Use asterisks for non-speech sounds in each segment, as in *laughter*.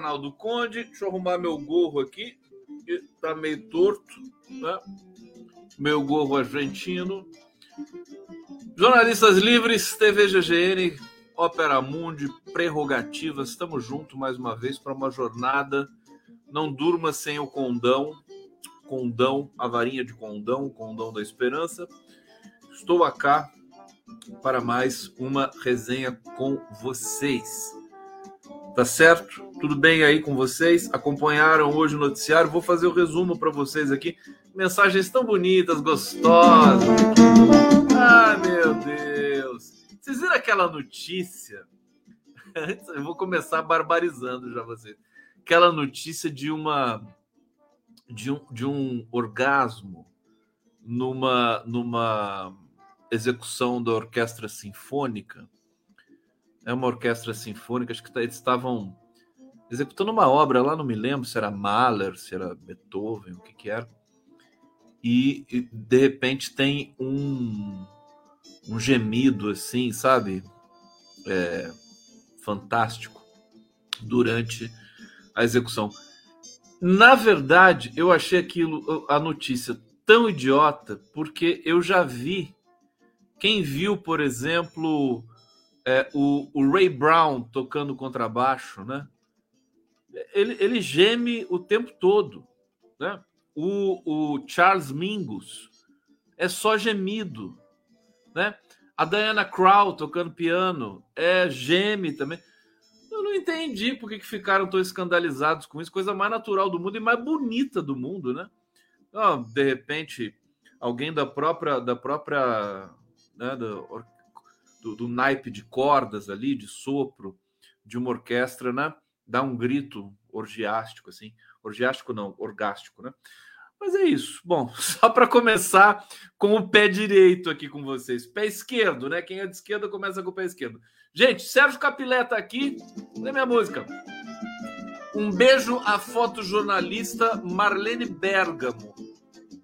canal do Conde. Deixa eu arrumar meu gorro aqui, que tá meio torto, né? Meu gorro argentino. Jornalistas Livres, TV GGN, Ópera Mundi, Prerrogativas, estamos juntos mais uma vez para uma jornada. Não durma sem o condão, condão, a varinha de condão, condão da esperança. Estou acá para mais uma resenha com vocês. Tá certo? Tudo bem aí com vocês? Acompanharam hoje o noticiário? Vou fazer o resumo para vocês aqui. Mensagens tão bonitas, gostosas. Ah, meu Deus. Vocês viram aquela notícia? *laughs* Eu vou começar barbarizando já vocês. Aquela notícia de uma de um, de um orgasmo numa, numa execução da orquestra sinfônica. É uma orquestra sinfônica, acho que tá, eles estavam executando uma obra lá, não me lembro se era Mahler, se era Beethoven, o que que era. E, e de repente tem um, um gemido assim, sabe? É, fantástico durante a execução. Na verdade, eu achei aquilo, a notícia tão idiota, porque eu já vi. Quem viu, por exemplo, é, o, o, Ray Brown tocando contrabaixo, né? Ele, ele geme o tempo todo, né? O, o Charles Mingus é só gemido, né? A Diana Krall tocando piano é geme também. Eu não entendi por que, que ficaram tão escandalizados com isso. Coisa mais natural do mundo e mais bonita do mundo, né? Oh, de repente, alguém da própria, da própria, né, do, do, do, naipe de cordas ali, de sopro, de uma orquestra, né? Dá um grito orgiástico, assim. Orgiástico não, orgástico, né? Mas é isso. Bom, *laughs* só para começar com o pé direito aqui com vocês. Pé esquerdo, né? Quem é de esquerda começa com o pé esquerdo. Gente, Sérgio Capilé aqui. Lê minha música. Um beijo à fotojornalista Marlene Bergamo.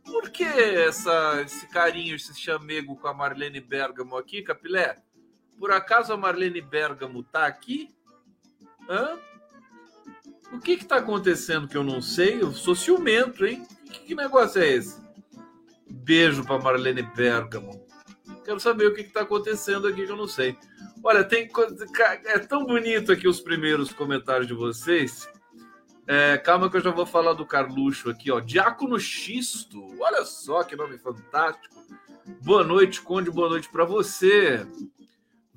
Por que essa, esse carinho, esse chamego com a Marlene Bergamo aqui, Capilé? Por acaso a Marlene Bergamo tá aqui? Hã? O que que tá acontecendo que eu não sei? Eu sou ciumento, hein? Que, que negócio é esse? Beijo para Marlene Bergamo. Quero saber o que está acontecendo aqui que eu não sei. Olha, tem. É tão bonito aqui os primeiros comentários de vocês. É, calma que eu já vou falar do Carluxo aqui, ó. Diácono Xisto. Olha só que nome fantástico. Boa noite, Conde. Boa noite para você.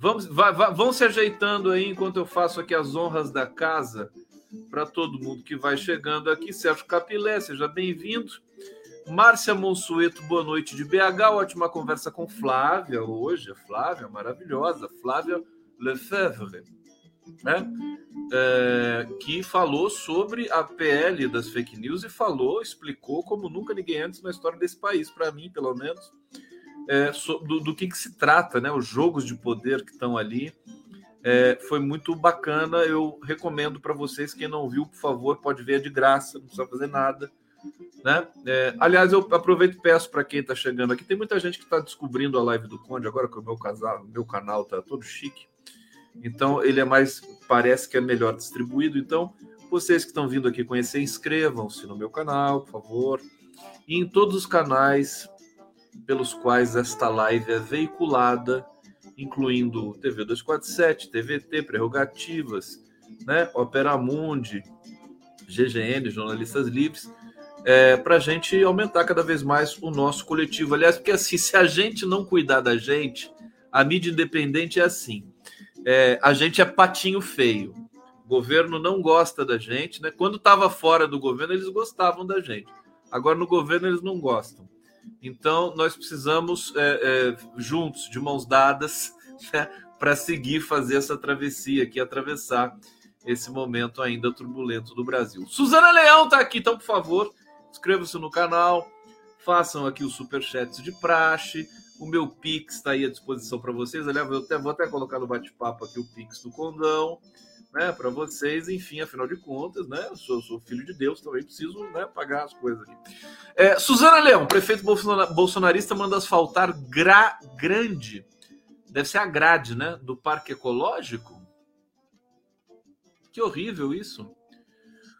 Vamos, vai, vai, vão se ajeitando aí enquanto eu faço aqui as honras da casa para todo mundo que vai chegando aqui. Sérgio Capilé, seja bem-vindo. Márcia Monsueto, boa noite de BH. Ótima conversa com Flávia hoje. Flávia, maravilhosa. Flávia Lefebvre, né? É, que falou sobre a PL das fake news e falou, explicou como nunca ninguém antes na história desse país, para mim, pelo menos, é, do, do, que, que se trata, né? Os jogos de poder que estão ali. É, foi muito bacana. Eu recomendo para vocês. Quem não viu, por favor, pode ver de graça, não precisa fazer nada. Né? É, aliás, eu aproveito e peço para quem está chegando aqui. Tem muita gente que está descobrindo a live do Conde agora que o meu, casal, meu canal está todo chique. Então, ele é mais, parece que é melhor distribuído. Então, vocês que estão vindo aqui conhecer, inscrevam-se no meu canal, por favor. E em todos os canais pelos quais esta live é veiculada, incluindo TV 247, TVT, Prerrogativas, né? Opera Mundi, GGN, Jornalistas Livres é, para a gente aumentar cada vez mais o nosso coletivo. Aliás, porque assim, se a gente não cuidar da gente, a mídia independente é assim. É, a gente é patinho feio. O governo não gosta da gente, né? Quando estava fora do governo, eles gostavam da gente. Agora no governo eles não gostam. Então nós precisamos é, é juntos, de mãos dadas, *laughs* né, para seguir fazer essa travessia aqui, atravessar esse momento ainda turbulento do Brasil. Suzana Leão está aqui, então por favor Inscrevam-se no canal, façam aqui os superchats de praxe. O meu Pix está aí à disposição para vocês. Aliás, eu até, vou até colocar no bate-papo aqui o Pix do Condão. Né, para vocês, enfim, afinal de contas, né, eu sou, sou filho de Deus, também preciso né, pagar as coisas aqui. É, Suzana Leão, prefeito bolsonarista manda asfaltar gra, grande, deve ser a grade, né, do Parque Ecológico. Que horrível isso.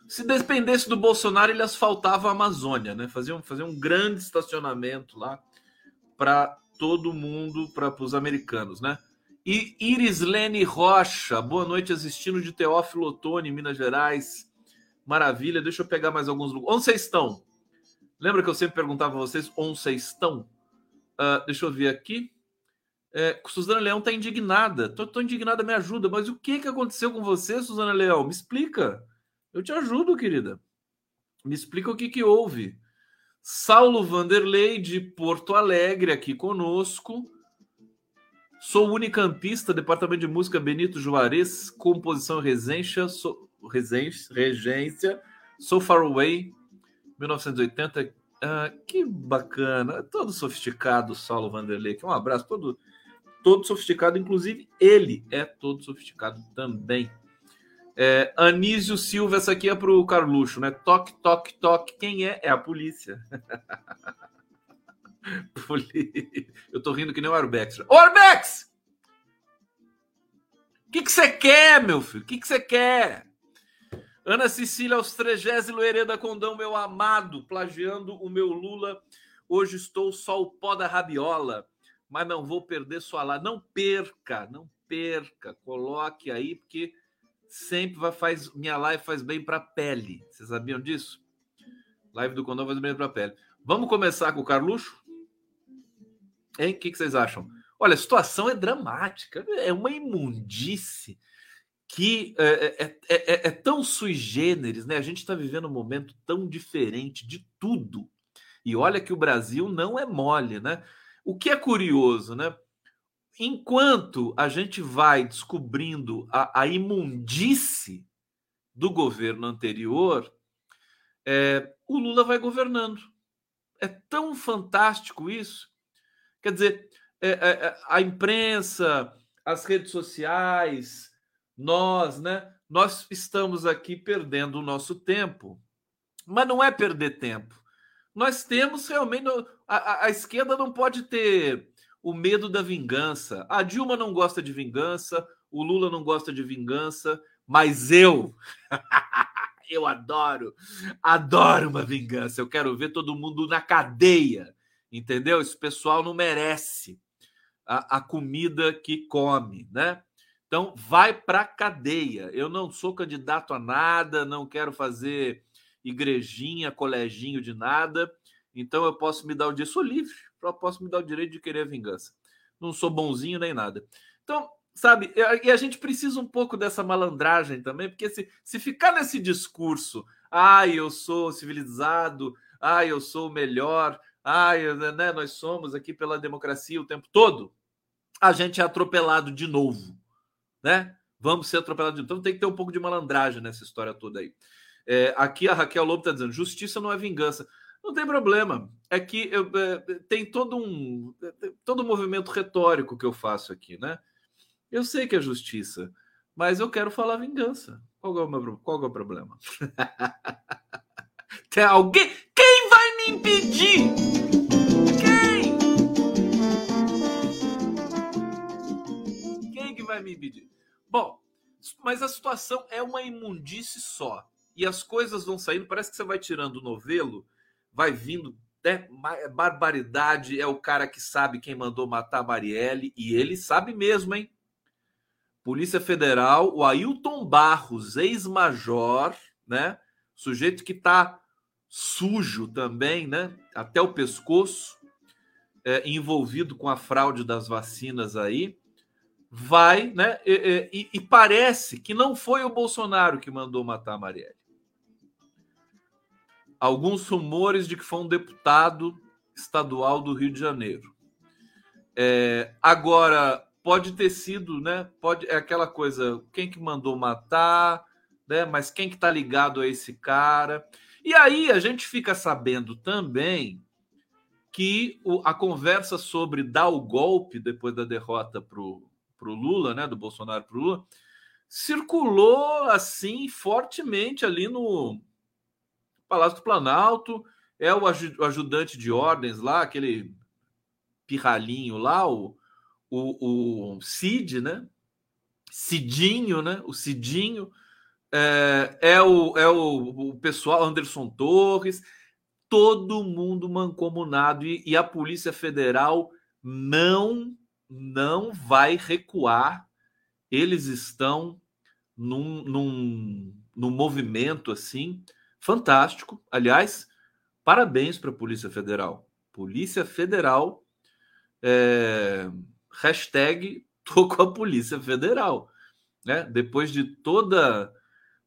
Se dependesse do Bolsonaro, ele asfaltava a Amazônia, né? Fazia um, fazia um grande estacionamento lá para todo mundo, para os americanos, né? E Irislene Rocha, boa noite, assistindo de Teófilo Otoni, Minas Gerais. Maravilha, deixa eu pegar mais alguns lugares. Onde vocês estão? Lembra que eu sempre perguntava a vocês onde vocês estão? Uh, deixa eu ver aqui. É, Suzana Leão está indignada. Tô, indignada, me ajuda. Mas o que, que aconteceu com você, Suzana Leão? Me explica. Eu te ajudo, querida. Me explica o que, que houve. Saulo Vanderlei, de Porto Alegre, aqui conosco. Sou unicampista, Departamento de Música Benito Juarez, composição Regência, sou, Regência, Regência, So Far Away, 1980. Ah, que bacana, todo sofisticado, Saulo Vanderlei. Um abraço, todo, todo sofisticado, inclusive ele é todo sofisticado também. É, Anísio Silva, essa aqui é para o Carluxo, né? Toque, toque, toque. Quem é? É a polícia. *laughs* *laughs* Eu tô rindo que nem o Arbex. Ô, Arbex! O que você quer, meu filho? O que você quer? Ana Cecília aos Trigésilo Hereda Condão, meu amado, plagiando o meu Lula. Hoje estou só o pó da rabiola, mas não vou perder sua lá. Não perca, não perca. Coloque aí, porque sempre vai faz minha live faz bem para a pele. Vocês sabiam disso? Live do Condão faz bem para a pele. Vamos começar com o Carluxo? Hein? O que, vocês acham? Olha, a situação é dramática, é uma imundície que é, é, é, é tão sui generis, né? A gente está vivendo um momento tão diferente de tudo. E olha que o Brasil não é mole, né? O que é curioso, né? Enquanto a gente vai descobrindo a, a imundície do governo anterior, é, o Lula vai governando. É tão fantástico isso Quer dizer, é, é, é, a imprensa, as redes sociais, nós, né? Nós estamos aqui perdendo o nosso tempo. Mas não é perder tempo. Nós temos realmente. A, a esquerda não pode ter o medo da vingança. A Dilma não gosta de vingança, o Lula não gosta de vingança, mas eu. *laughs* eu adoro, adoro uma vingança. Eu quero ver todo mundo na cadeia entendeu? Esse pessoal não merece a, a comida que come, né? Então, vai para cadeia. Eu não sou candidato a nada, não quero fazer igrejinha, coleginho de nada. Então, eu posso me dar o direito, sou livre, eu posso me dar o direito de querer vingança. Não sou bonzinho nem nada. Então, sabe, e a gente precisa um pouco dessa malandragem também, porque se, se ficar nesse discurso, ah, eu sou civilizado, ah, eu sou o melhor, ai, né, nós somos aqui pela democracia o tempo todo, a gente é atropelado de novo, né? Vamos ser atropelados de novo. Então tem que ter um pouco de malandragem nessa história toda aí. É, aqui a Raquel Lobo está dizendo: justiça não é vingança. Não tem problema. É que eu, é, tem todo um todo um movimento retórico que eu faço aqui, né? Eu sei que é justiça, mas eu quero falar vingança. Qual é o, meu, qual é o problema? *laughs* tem alguém? Quem me impedir? vai me impedir? Bom, mas a situação é uma imundície só. E as coisas vão saindo, parece que você vai tirando o novelo, vai vindo né, barbaridade, é o cara que sabe quem mandou matar a Marielle, e ele sabe mesmo, hein? Polícia Federal, o Ailton Barros, ex-major, né? Sujeito que tá sujo também, né? Até o pescoço, é, envolvido com a fraude das vacinas aí vai, né? E, e, e, parece que não foi o Bolsonaro que mandou matar a Marielle. Alguns rumores de que foi um deputado estadual do Rio de Janeiro. É, agora pode ter sido, né? Pode é aquela coisa, quem que mandou matar, né? Mas quem que tá ligado a esse cara? E aí a gente fica sabendo também que o, a conversa sobre dar o golpe depois da derrota para o Lula, né, do Bolsonaro para o Lula, circulou assim fortemente ali no Palácio do Planalto. É o ajudante de ordens lá, aquele pirralhinho lá, o, o, o Cid, né? Cidinho, né? O Cidinho. É, é, o, é o, o pessoal, Anderson Torres, todo mundo mancomunado e, e a Polícia Federal não não vai recuar. Eles estão num, num, num movimento assim fantástico. Aliás, parabéns para a Polícia Federal. Polícia Federal, é, hashtag tô com a Polícia Federal. Né? Depois de toda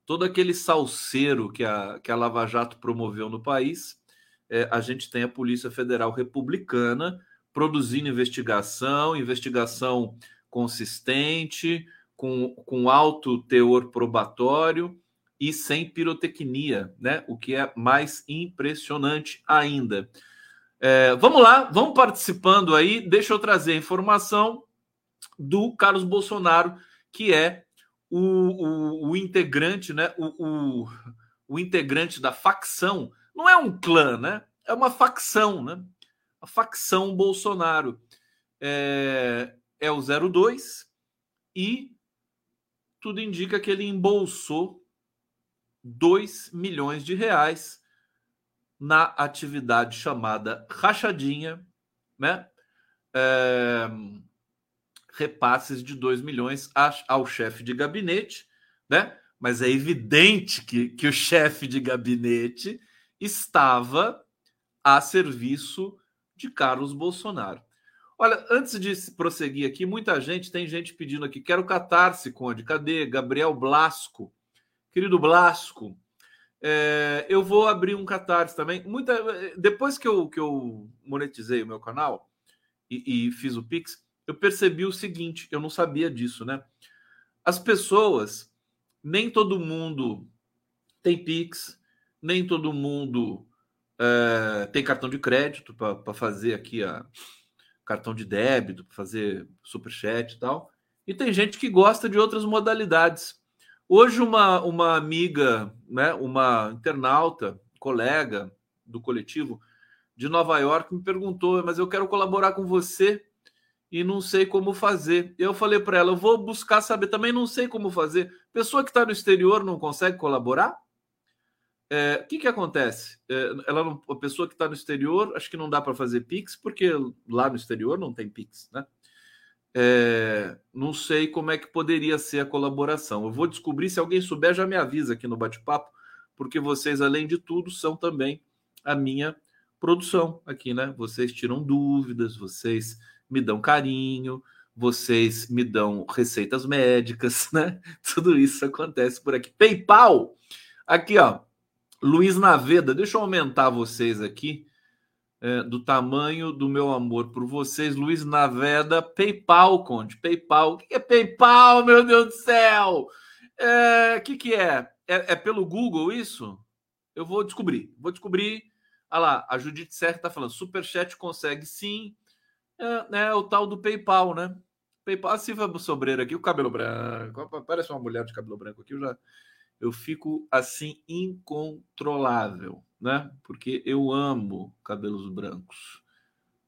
todo aquele salseiro que a, que a Lava Jato promoveu no país, é, a gente tem a Polícia Federal Republicana produzindo investigação, investigação consistente, com, com alto teor probatório e sem pirotecnia, né? O que é mais impressionante ainda. É, vamos lá, vamos participando aí. Deixa eu trazer a informação do Carlos Bolsonaro, que é o, o, o integrante, né? O, o, o integrante da facção. Não é um clã, né? É uma facção, né? a facção Bolsonaro. É, é o 02 e tudo indica que ele embolsou 2 milhões de reais na atividade chamada rachadinha, né? É, repasses de 2 milhões ao chefe de gabinete, né? Mas é evidente que, que o chefe de gabinete estava a serviço de Carlos Bolsonaro. Olha, antes de prosseguir aqui, muita gente, tem gente pedindo aqui, quero catarse, Conde, cadê? Gabriel Blasco. Querido Blasco, é, eu vou abrir um catarse também. Muita, depois que eu, que eu monetizei o meu canal e, e fiz o Pix, eu percebi o seguinte, eu não sabia disso, né? As pessoas, nem todo mundo tem Pix, nem todo mundo é, tem cartão de crédito para fazer aqui a cartão de débito, para fazer superchat e tal. E tem gente que gosta de outras modalidades. Hoje, uma, uma amiga, né, uma internauta, colega do coletivo de Nova York, me perguntou: Mas eu quero colaborar com você e não sei como fazer. Eu falei para ela: Eu vou buscar saber, também não sei como fazer. Pessoa que está no exterior não consegue colaborar? É, o que, que acontece? É, ela não, a pessoa que está no exterior, acho que não dá para fazer Pix, porque lá no exterior não tem Pix, né? É, não sei como é que poderia ser a colaboração. Eu vou descobrir, se alguém souber, já me avisa aqui no bate-papo, porque vocês, além de tudo, são também a minha produção aqui, né? Vocês tiram dúvidas, vocês me dão carinho, vocês me dão receitas médicas, *laughs* né? Tudo isso acontece por aqui. PayPal, aqui, ó. Luiz Naveda, deixa eu aumentar vocês aqui, é, do tamanho do meu amor por vocês. Luiz Naveda, PayPal, Conde, PayPal. O que é PayPal, meu Deus do céu? O é, que, que é? é? é? pelo Google isso? Eu vou descobrir. Vou descobrir. Olha lá, a Judite Serra está falando, Superchat consegue sim. É, é, o tal do PayPal, né? PayPal, a Silvia Sobreira aqui, o cabelo branco. Parece uma mulher de cabelo branco aqui, eu já eu fico assim incontrolável, né? Porque eu amo cabelos brancos.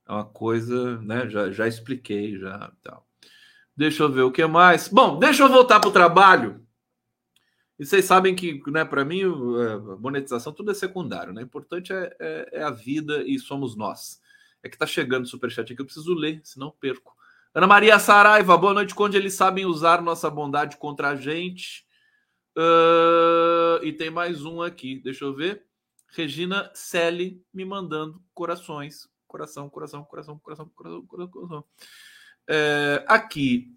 É uma coisa, né? Já, já expliquei, já tal. Deixa eu ver o que mais. Bom, deixa eu voltar para o trabalho. E vocês sabem que, né, para mim, a monetização tudo é secundário, né? O importante é, é, é a vida e somos nós. É que tá chegando o superchat aqui, eu preciso ler, senão perco. Ana Maria Saraiva, boa noite, Conde. Eles sabem usar nossa bondade contra a gente. Uh, e tem mais um aqui, deixa eu ver. Regina Selle me mandando corações. Coração, coração, coração, coração, coração, coração. coração. É, aqui,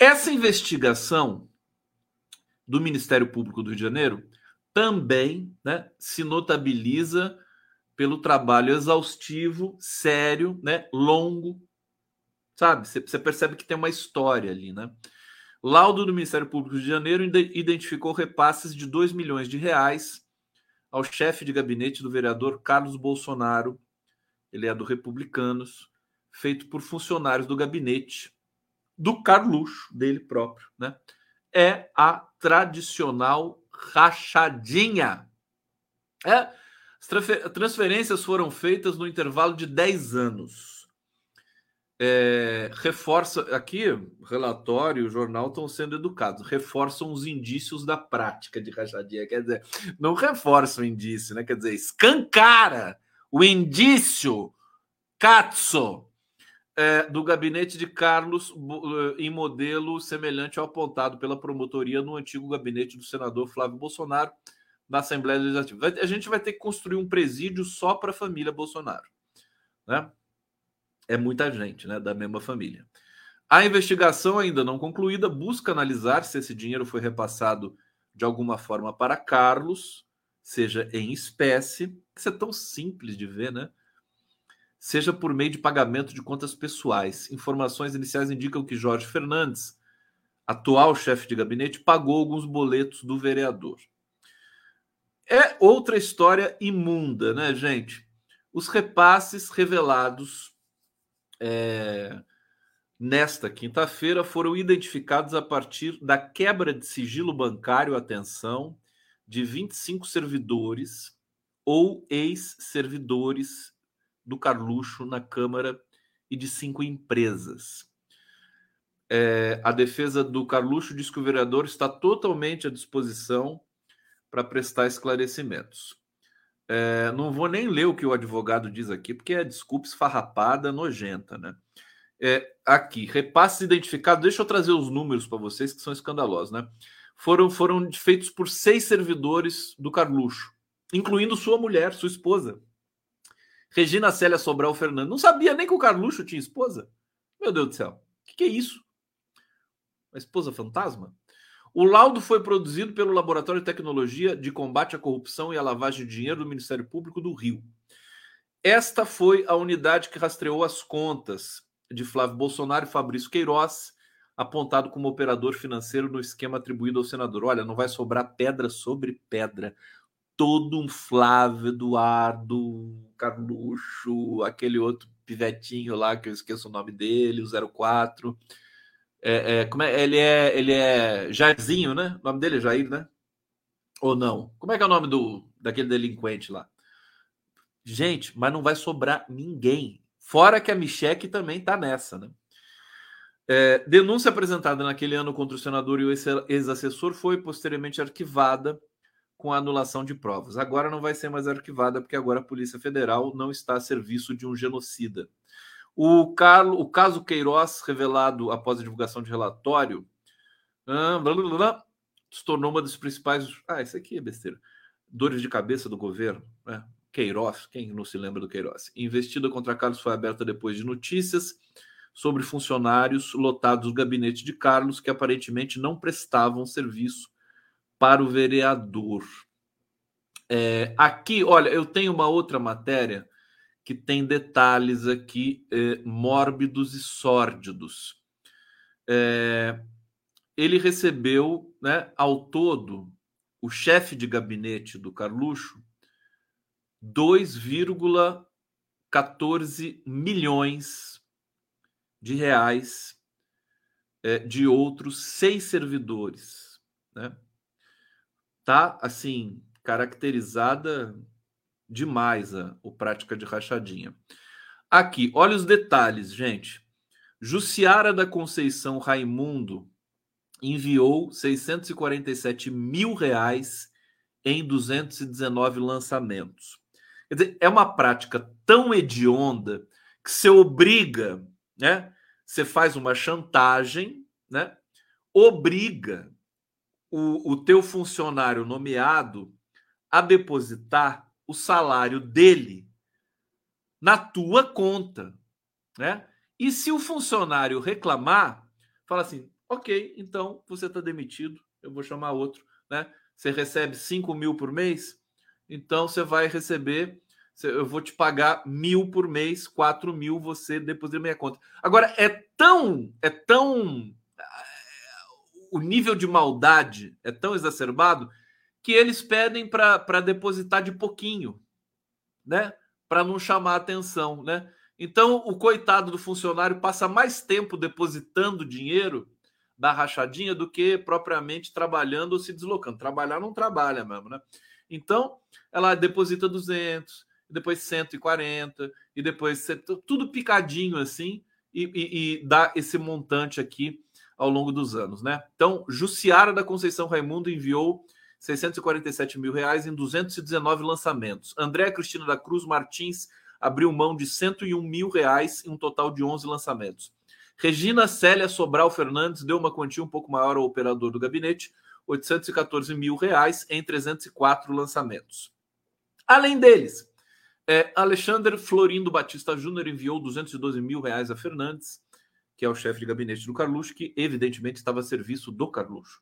essa investigação do Ministério Público do Rio de Janeiro também né, se notabiliza pelo trabalho exaustivo, sério, né, longo, sabe? Você percebe que tem uma história ali, né? Laudo do Ministério Público de Janeiro identificou repasses de 2 milhões de reais ao chefe de gabinete do vereador Carlos Bolsonaro, ele é do Republicanos, feito por funcionários do gabinete do Carluxo, dele próprio, né? é a tradicional rachadinha. É, transferências foram feitas no intervalo de 10 anos. É, reforça aqui, relatório, o jornal estão sendo educados, reforçam os indícios da prática de rachadinha. Quer dizer, não reforça o indício, né? Quer dizer, escancara o indício cazzo é, do gabinete de Carlos eh, em modelo semelhante ao apontado pela promotoria no antigo gabinete do senador Flávio Bolsonaro na Assembleia Legislativa. A gente vai ter que construir um presídio só para a família Bolsonaro, né? É muita gente, né, da mesma família. A investigação ainda não concluída busca analisar se esse dinheiro foi repassado de alguma forma para Carlos, seja em espécie, isso é tão simples de ver, né? Seja por meio de pagamento de contas pessoais. Informações iniciais indicam que Jorge Fernandes, atual chefe de gabinete, pagou alguns boletos do vereador. É outra história imunda, né, gente? Os repasses revelados é, nesta quinta-feira foram identificados a partir da quebra de sigilo bancário, atenção, de 25 servidores ou ex-servidores do Carluxo na Câmara e de cinco empresas. É, a defesa do Carluxo diz que o vereador está totalmente à disposição para prestar esclarecimentos. É, não vou nem ler o que o advogado diz aqui, porque é desculpa esfarrapada, nojenta, né? É, aqui, repasses identificados. Deixa eu trazer os números para vocês que são escandalosos, né? Foram, foram feitos por seis servidores do Carluxo, incluindo sua mulher, sua esposa. Regina Célia Sobral Fernandes. Não sabia nem que o Carluxo tinha esposa. Meu Deus do céu. O que, que é isso? Uma esposa fantasma? O laudo foi produzido pelo Laboratório de Tecnologia de Combate à Corrupção e à Lavagem de Dinheiro do Ministério Público do Rio. Esta foi a unidade que rastreou as contas de Flávio Bolsonaro e Fabrício Queiroz, apontado como operador financeiro no esquema atribuído ao senador. Olha, não vai sobrar pedra sobre pedra. Todo um Flávio Eduardo Carluxo, aquele outro pivetinho lá que eu esqueço o nome dele, o 04 é, é, como é, ele é ele é Jairzinho, né? O nome dele é Jair, né? Ou não? Como é que é o nome do daquele delinquente lá? Gente, mas não vai sobrar ninguém. Fora que a Micheque também tá nessa, né? É, denúncia apresentada naquele ano contra o senador e o ex-assessor foi posteriormente arquivada com a anulação de provas. Agora não vai ser mais arquivada, porque agora a Polícia Federal não está a serviço de um genocida. O, Carlos, o caso Queiroz, revelado após a divulgação de relatório, blá, blá, blá, se tornou uma das principais. Ah, isso aqui é besteira. Dores de cabeça do governo. Né? Queiroz, quem não se lembra do Queiroz? Investida contra Carlos foi aberta depois de notícias sobre funcionários lotados do gabinete de Carlos que aparentemente não prestavam serviço para o vereador. É, aqui, olha, eu tenho uma outra matéria que tem detalhes aqui é, mórbidos e sórdidos. É, ele recebeu, né, ao todo, o chefe de gabinete do Carluxo, 2,14 milhões de reais é, de outros seis servidores, né? Tá assim caracterizada demais a, a prática de rachadinha. Aqui, olha os detalhes, gente. Jussiara da Conceição Raimundo enviou 647 mil reais em 219 lançamentos. Quer dizer, é uma prática tão hedionda que você obriga, né? Você faz uma chantagem, né? Obriga o, o teu funcionário nomeado a depositar o salário dele na tua conta, né? E se o funcionário reclamar, fala assim, ok, então você está demitido, eu vou chamar outro, né? Você recebe 5 mil por mês, então você vai receber, eu vou te pagar mil por mês, 4 mil você deposita na minha conta. Agora, é tão, é tão. O nível de maldade é tão exacerbado que eles pedem para depositar de pouquinho, né? Para não chamar atenção, né? Então, o coitado do funcionário passa mais tempo depositando dinheiro da rachadinha do que propriamente trabalhando ou se deslocando. Trabalhar não trabalha mesmo, né? Então, ela deposita 200, depois 140, e depois tudo picadinho assim, e, e, e dá esse montante aqui ao longo dos anos, né? Então, Jussiara da Conceição Raimundo enviou 647 mil reais em 219 lançamentos. André Cristina da Cruz Martins abriu mão de 101 mil reais em um total de 11 lançamentos. Regina Célia Sobral Fernandes deu uma quantia um pouco maior ao operador do gabinete, 814 mil reais em 304 lançamentos. Além deles, é, Alexandre Florindo Batista Júnior enviou 212 mil reais a Fernandes, que é o chefe de gabinete do Carluxo, que evidentemente estava a serviço do Carluxo,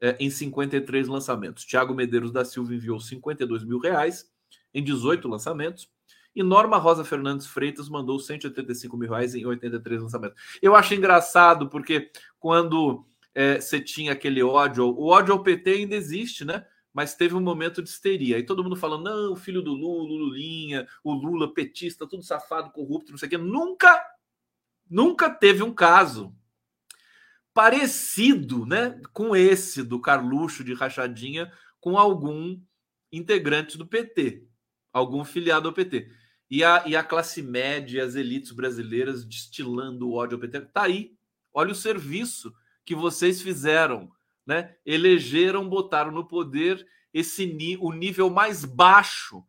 é, em 53 lançamentos. Tiago Medeiros da Silva enviou 52 mil reais em 18 lançamentos. E Norma Rosa Fernandes Freitas mandou 185 mil reais em 83 lançamentos. Eu acho engraçado, porque quando é, você tinha aquele ódio, o ódio ao PT ainda existe, né? Mas teve um momento de histeria. E todo mundo falando, não, filho do Lula, Lulinha, o Lula petista, tudo safado, corrupto, não sei o quê. Nunca, nunca teve um caso parecido né, com esse do Carluxo de Rachadinha com algum integrante do PT, algum filiado ao PT. E a, e a classe média, as elites brasileiras destilando o ódio ao PT. Tá aí. Olha o serviço que vocês fizeram, né? Elegeram, botaram no poder esse o nível mais baixo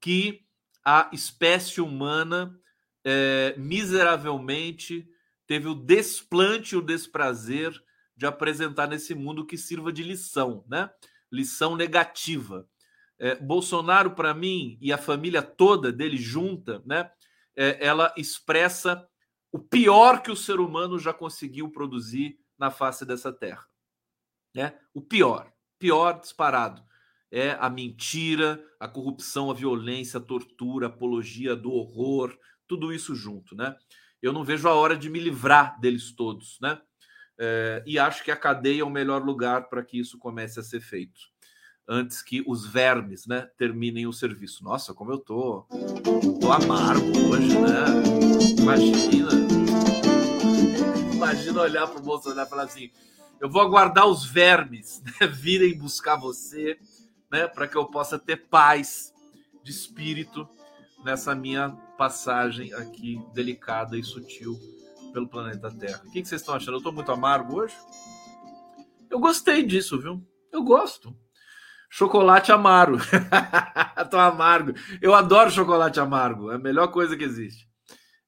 que a espécie humana é, miseravelmente teve o desplante e o desprazer de apresentar nesse mundo que sirva de lição, né? Lição negativa. É, Bolsonaro, para mim, e a família toda dele junta, né? É, ela expressa o pior que o ser humano já conseguiu produzir na face dessa terra. Né? O pior, pior disparado. É a mentira, a corrupção, a violência, a tortura, a apologia do horror, tudo isso junto, né? Eu não vejo a hora de me livrar deles todos, né? É, e acho que a cadeia é o melhor lugar para que isso comece a ser feito antes que os vermes, né, terminem o serviço. Nossa, como eu tô, tô amargo hoje, né? Imagina, imagina olhar para o Bolsonaro e falar assim: eu vou aguardar os vermes *laughs* né, virem buscar você, né, para que eu possa ter paz de espírito nessa minha passagem aqui delicada e sutil pelo planeta Terra. O que, que vocês estão achando? Eu estou muito amargo hoje? Eu gostei disso, viu? Eu gosto. Chocolate amargo. *laughs* Tô amargo. Eu adoro chocolate amargo. É a melhor coisa que existe.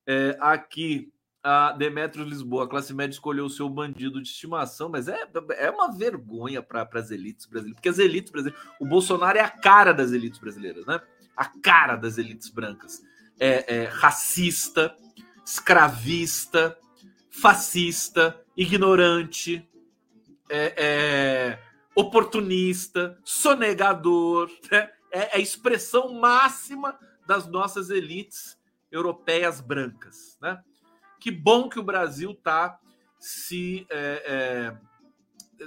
É, aqui, a Demetrios Lisboa, a classe média escolheu o seu bandido de estimação, mas é, é uma vergonha para as elites brasileiras. Porque as elites brasileiras. O Bolsonaro é a cara das elites brasileiras, né? A cara das elites brancas. É, é racista, escravista, fascista, ignorante. é, é oportunista, sonegador, né? é a expressão máxima das nossas elites europeias brancas. Né? Que bom que o Brasil está se é, é,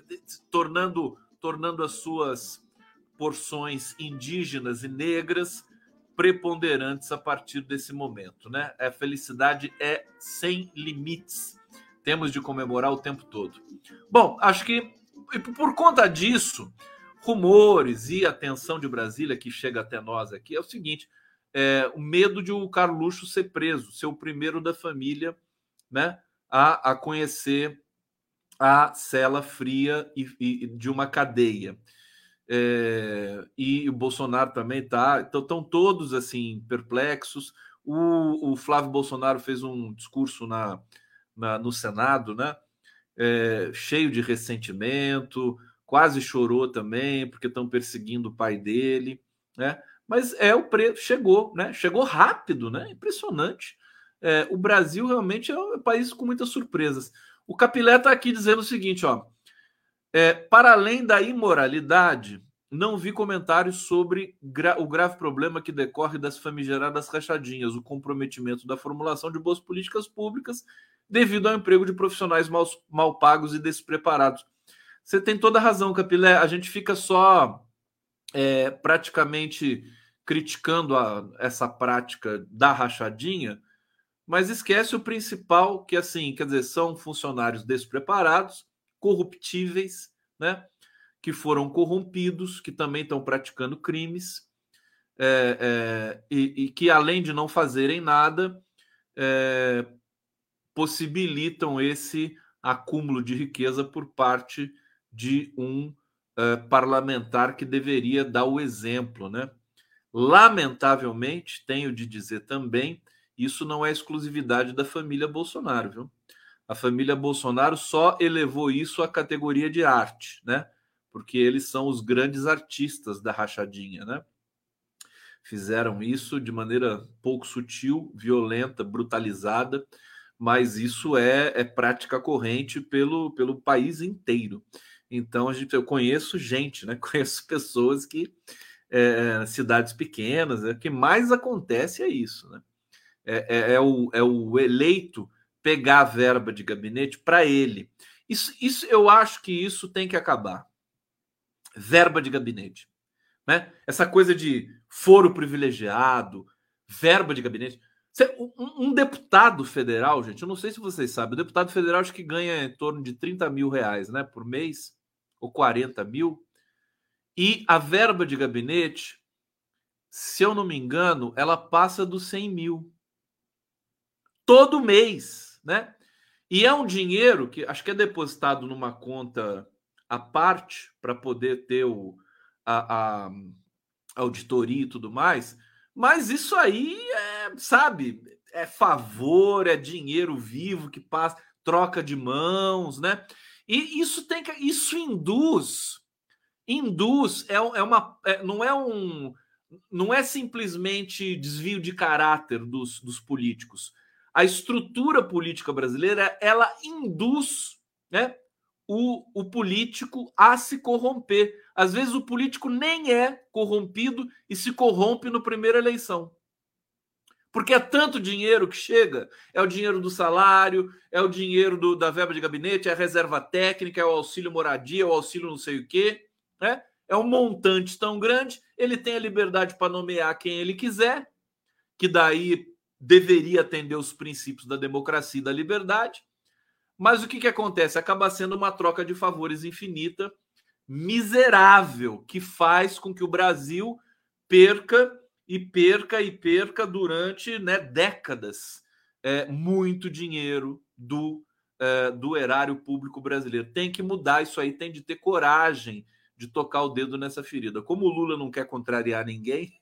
tornando, tornando as suas porções indígenas e negras preponderantes a partir desse momento, né? A felicidade é sem limites. Temos de comemorar o tempo todo. Bom, acho que por conta disso, rumores e a tensão de Brasília que chega até nós aqui é o seguinte: é, o medo de o Carluxo ser preso, ser o primeiro da família né, a, a conhecer a cela fria e, e de uma cadeia. É, e o Bolsonaro também tá. Então estão todos assim perplexos. O, o, Flávio Bolsonaro fez um discurso na, na, no Senado, né? é, cheio de ressentimento, quase chorou também, porque estão perseguindo o pai dele, né? Mas é o preço, chegou, né? Chegou rápido, né? Impressionante. É, o Brasil realmente é um país com muitas surpresas. O Capilé está aqui dizendo o seguinte: ó, é, para além da imoralidade, não vi comentários sobre gra o grave problema que decorre das famigeradas rachadinhas, o comprometimento da formulação de boas políticas públicas devido ao emprego de profissionais mal, mal pagos e despreparados. Você tem toda a razão, Capilé. A gente fica só é, praticamente criticando a, essa prática da rachadinha, mas esquece o principal, que assim, quer dizer, são funcionários despreparados, corruptíveis, né? Que foram corrompidos, que também estão praticando crimes, é, é, e, e, que, além de não fazerem nada, é, possibilitam esse acúmulo de riqueza por parte de um é, parlamentar que deveria dar o exemplo, né? Lamentavelmente, tenho de dizer também, isso não é exclusividade da família Bolsonaro, viu? A família Bolsonaro só elevou isso à categoria de arte, né? Porque eles são os grandes artistas da rachadinha, né? Fizeram isso de maneira pouco sutil, violenta, brutalizada, mas isso é, é prática corrente pelo, pelo país inteiro. Então a gente, eu conheço gente, né? *laughs* Conheço pessoas que é, cidades pequenas, é, o que mais acontece é isso, né? É, é, é, o, é o eleito pegar a verba de gabinete para ele. Isso, isso, eu acho que isso tem que acabar. Verba de gabinete, né? Essa coisa de foro privilegiado, verba de gabinete. Um, deputado federal, gente, eu não sei se vocês sabem, o deputado federal acho que ganha em torno de 30 mil reais, né, por mês, ou 40 mil. E a verba de gabinete, se eu não me engano, ela passa dos 100 mil. Todo mês, né? E é um dinheiro que acho que é depositado numa conta à parte para poder ter o, a, a auditoria e tudo mais. Mas isso aí é, sabe, é favor, é dinheiro vivo que passa, troca de mãos, né? E isso tem que, isso induz induz é, é uma é, não é um não é simplesmente desvio de caráter dos, dos políticos. A estrutura política brasileira ela induz né, o, o político a se corromper. Às vezes o político nem é corrompido e se corrompe no primeira eleição. Porque é tanto dinheiro que chega, é o dinheiro do salário, é o dinheiro do, da verba de gabinete, é a reserva técnica, é o auxílio moradia, é o auxílio não sei o quê né? É um montante tão grande, ele tem a liberdade para nomear quem ele quiser, que daí deveria atender os princípios da democracia e da liberdade. Mas o que, que acontece? Acaba sendo uma troca de favores infinita, miserável, que faz com que o Brasil perca e perca e perca durante né, décadas é, muito dinheiro do, é, do erário público brasileiro. Tem que mudar isso aí, tem de ter coragem de tocar o dedo nessa ferida. Como o Lula não quer contrariar ninguém,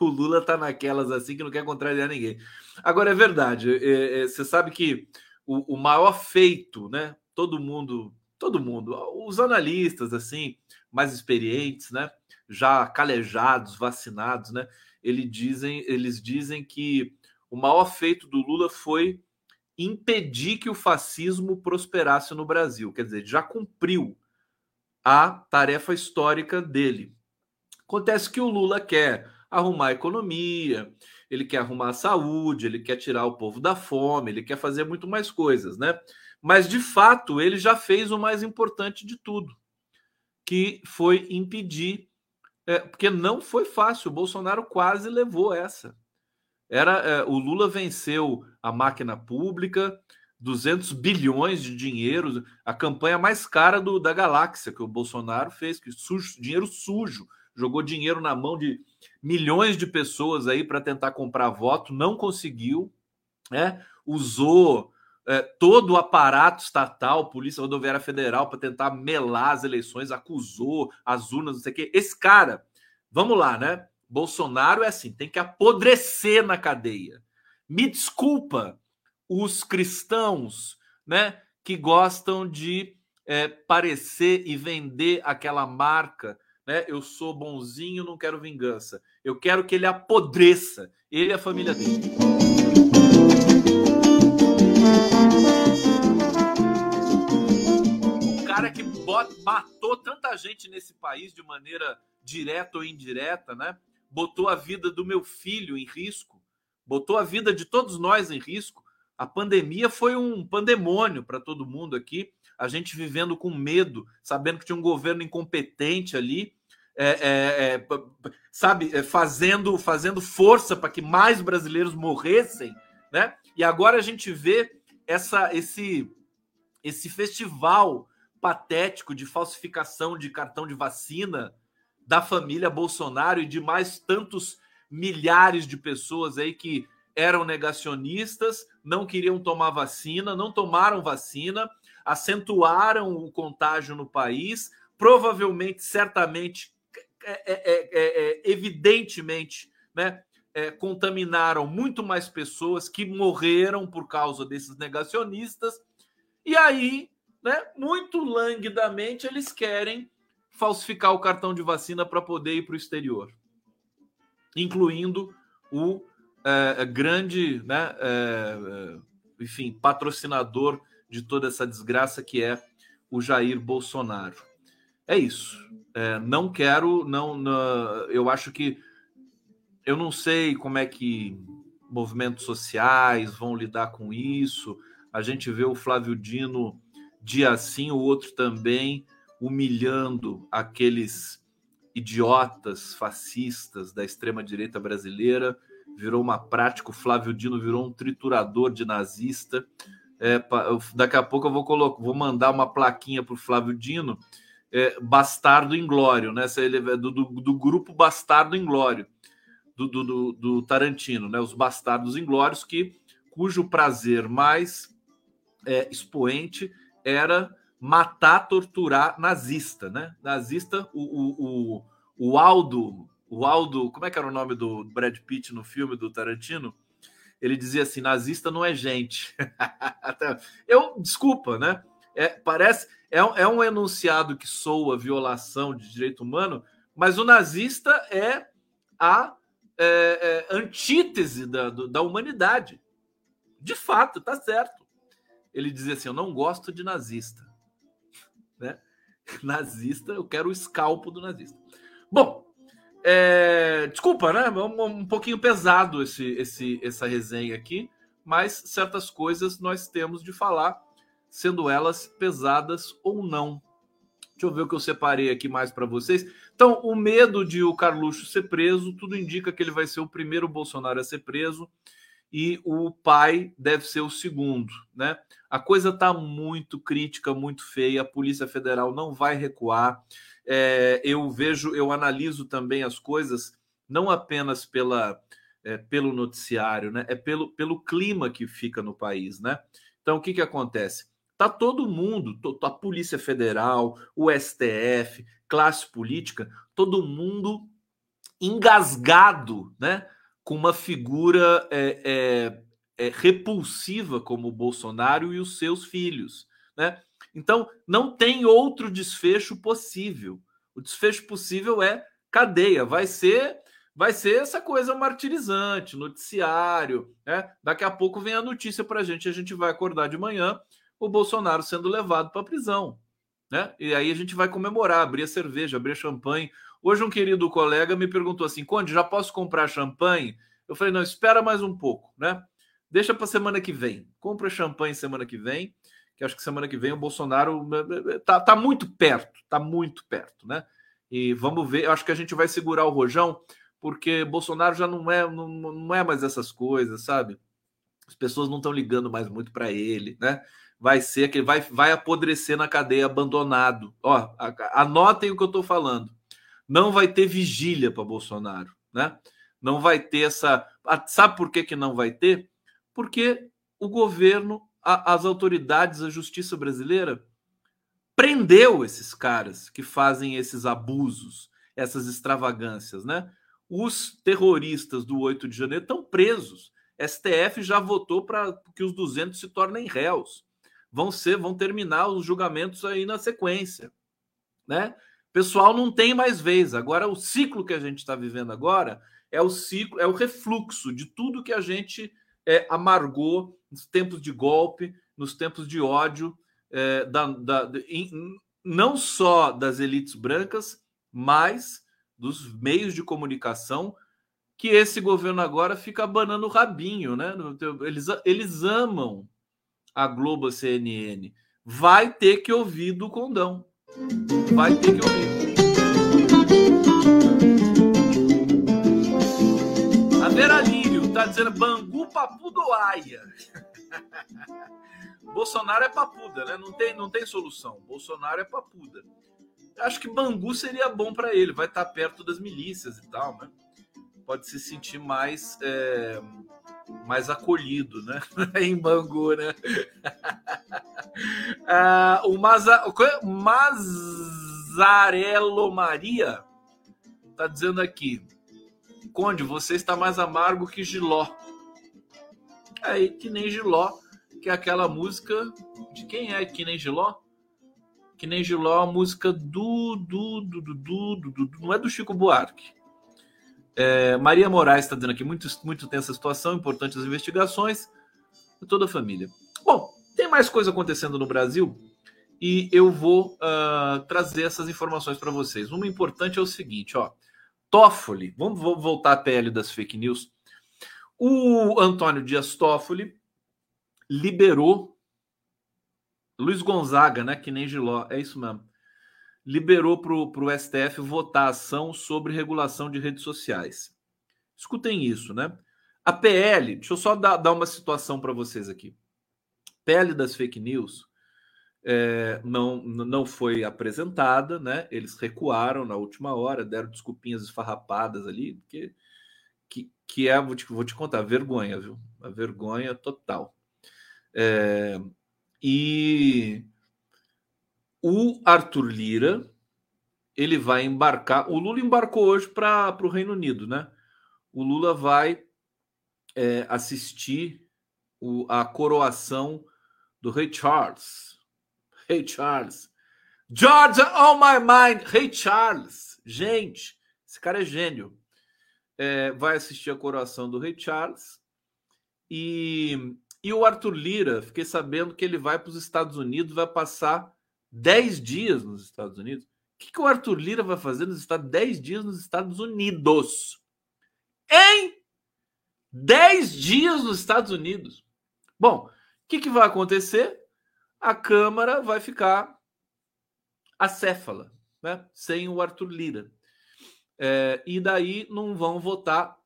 o Lula tá naquelas assim que não quer contrariar ninguém. Agora é verdade, é, é, você sabe que o, o, maior feito, né? Todo mundo, todo mundo, os analistas assim, mais experientes, né? Já calejados, vacinados, né? Eles dizem, eles dizem que o maior feito do Lula foi impedir que o fascismo prosperasse no Brasil. Quer dizer, já cumpriu a tarefa histórica dele. Acontece que o Lula quer arrumar a economia, ele quer arrumar a saúde, ele quer tirar o povo da fome, ele quer fazer muito mais coisas, né? Mas de fato, ele já fez o mais importante de tudo, que foi impedir, é, porque não foi fácil. O Bolsonaro quase levou essa. Era é, o Lula venceu a máquina pública, 200 bilhões de dinheiro, a campanha mais cara do, da galáxia que o Bolsonaro fez, que sujo, dinheiro sujo, jogou dinheiro na mão de milhões de pessoas aí para tentar comprar voto, não conseguiu, né? Usou é, todo o aparato estatal, Polícia Rodoviária Federal, para tentar melar as eleições, acusou as urnas, não sei o quê. Esse cara, vamos lá, né? Bolsonaro é assim, tem que apodrecer na cadeia. Me desculpa, os cristãos, né, que gostam de é, parecer e vender aquela marca, né? Eu sou bonzinho, não quero vingança. Eu quero que ele apodreça, ele e a família dele. O cara que matou tanta gente nesse país de maneira direta ou indireta, né? Botou a vida do meu filho em risco, botou a vida de todos nós em risco a pandemia foi um pandemônio para todo mundo aqui. A gente vivendo com medo, sabendo que tinha um governo incompetente ali, é, é, é, sabe, é, fazendo, fazendo força para que mais brasileiros morressem, né? E agora a gente vê essa, esse, esse festival patético de falsificação de cartão de vacina da família Bolsonaro e de mais tantos milhares de pessoas aí que eram negacionistas, não queriam tomar vacina, não tomaram vacina, acentuaram o contágio no país, provavelmente, certamente, é, é, é, é evidentemente, né, é, contaminaram muito mais pessoas que morreram por causa desses negacionistas. E aí, né, muito languidamente, eles querem falsificar o cartão de vacina para poder ir para o exterior, incluindo o é, grande, né, é, enfim, patrocinador de toda essa desgraça que é o Jair Bolsonaro. É isso. É, não quero, não, não, eu acho que eu não sei como é que movimentos sociais vão lidar com isso. A gente vê o Flávio Dino dia sim, o outro também, humilhando aqueles idiotas fascistas da extrema-direita brasileira. Virou uma prática, o Flávio Dino virou um triturador de nazista. É, daqui a pouco eu vou, colocar, vou mandar uma plaquinha para o Flávio Dino, é, Bastardo Inglório, né? É do, do, do grupo Bastardo Inglório do, do, do Tarantino, né? Os Bastardos Inglórios, que cujo prazer mais é, expoente era matar, torturar nazista, né? Nazista, o, o, o, o Aldo, o Aldo, como é que era o nome do Brad Pitt no filme do Tarantino? Ele dizia assim: nazista não é gente. *laughs* Eu, desculpa, né? É, parece é, é um enunciado que soa violação de direito humano, mas o nazista é a é, é, antítese da, da humanidade. De fato, tá certo. Ele dizia assim: Eu não gosto de nazista. *laughs* Né? *laughs* Nazista, eu quero o escalpo do nazista. Bom, é, desculpa, né? Um, um pouquinho pesado esse, esse, essa resenha aqui, mas certas coisas nós temos de falar, sendo elas pesadas ou não. Deixa eu ver o que eu separei aqui mais para vocês. Então, o medo de o Carluxo ser preso, tudo indica que ele vai ser o primeiro Bolsonaro a ser preso e o pai deve ser o segundo, né? A coisa está muito crítica, muito feia. A Polícia Federal não vai recuar. É, eu vejo, eu analiso também as coisas não apenas pela é, pelo noticiário, né? É pelo, pelo clima que fica no país, né? Então, o que que acontece? Tá todo mundo, a Polícia Federal, o STF, classe política, todo mundo engasgado, né? Com uma figura é, é, é, repulsiva como o Bolsonaro e os seus filhos, né? Então, não tem outro desfecho possível. O desfecho possível é cadeia, vai ser vai ser essa coisa martirizante, noticiário, né? Daqui a pouco vem a notícia para a gente, a gente vai acordar de manhã o Bolsonaro sendo levado para a prisão. Né? E aí a gente vai comemorar, abrir a cerveja, abrir champanhe. Hoje um querido colega me perguntou assim, Conde, já posso comprar champanhe? Eu falei, não, espera mais um pouco, né? Deixa para semana que vem. Compra champanhe semana que vem, que acho que semana que vem o Bolsonaro eh, eh, tá, tá muito perto, tá muito perto, né? E vamos ver, acho que a gente vai segurar o rojão, porque Bolsonaro já não é, não, não é mais essas coisas, sabe? As pessoas não estão ligando mais muito para ele, né? vai ser que vai, vai apodrecer na cadeia abandonado. Ó, anotem o que eu estou falando. Não vai ter vigília para Bolsonaro, né? Não vai ter essa. Sabe por que, que não vai ter? Porque o governo, a, as autoridades, a justiça brasileira prendeu esses caras que fazem esses abusos, essas extravagâncias, né? Os terroristas do 8 de janeiro estão presos. STF já votou para que os 200 se tornem réus vão ser, vão terminar os julgamentos aí na sequência, né? Pessoal não tem mais vez. Agora o ciclo que a gente está vivendo agora é o ciclo, é o refluxo de tudo que a gente é, amargou nos tempos de golpe, nos tempos de ódio, é, da, da, não só das elites brancas, mas dos meios de comunicação que esse governo agora fica abanando o rabinho, né? Eles, eles amam a Globo, a CNN, vai ter que ouvir do condão. Vai ter que ouvir. A Vera Lírio está dizendo Bangu Papudoaia. *laughs* Bolsonaro é papuda, né? Não tem, não tem solução. Bolsonaro é papuda. Acho que Bangu seria bom para ele, vai estar tá perto das milícias e tal, né? Pode se sentir mais é, mais acolhido, né? *laughs* em Bangu, né? *laughs* ah, o Maza, Mazarelo Maria tá dizendo aqui, Conde, você está mais amargo que Giló. Aí, que nem Giló, que é aquela música de quem é que nem Giló? Que nem Giló, a música do, do, do, do, do, do, do não é do Chico Buarque. É, Maria Moraes está dizendo aqui, muito, muito tensa situação, importantes as investigações, toda a família. Bom, tem mais coisa acontecendo no Brasil e eu vou uh, trazer essas informações para vocês. Uma importante é o seguinte, ó. Toffoli, vamos voltar à pele das fake news. O Antônio Dias Toffoli liberou Luiz Gonzaga, né? Que nem Giló, é isso mesmo. Liberou para o STF votar ação sobre regulação de redes sociais. Escutem isso, né? A PL, deixa eu só dar, dar uma situação para vocês aqui. PL das fake news é, não, não foi apresentada, né? Eles recuaram na última hora, deram desculpinhas esfarrapadas ali, porque que, que é, vou te, vou te contar, vergonha, viu? A vergonha total. É, e o Arthur Lira ele vai embarcar. O Lula embarcou hoje para o Reino Unido, né? O Lula vai é, assistir o, a coroação do Rei Charles. Rei Charles. George on my mind. Rei Charles. Gente, esse cara é gênio. É, vai assistir a coroação do Rei Charles. E e o Arthur Lira, fiquei sabendo que ele vai para os Estados Unidos, vai passar 10 dias nos Estados Unidos. O que, que o Arthur Lira vai fazer nos Estados 10 dias nos Estados Unidos? Em 10 dias nos Estados Unidos. Bom, o que, que vai acontecer? A Câmara vai ficar acéfala, né? sem o Arthur Lira. É, e daí não vão votar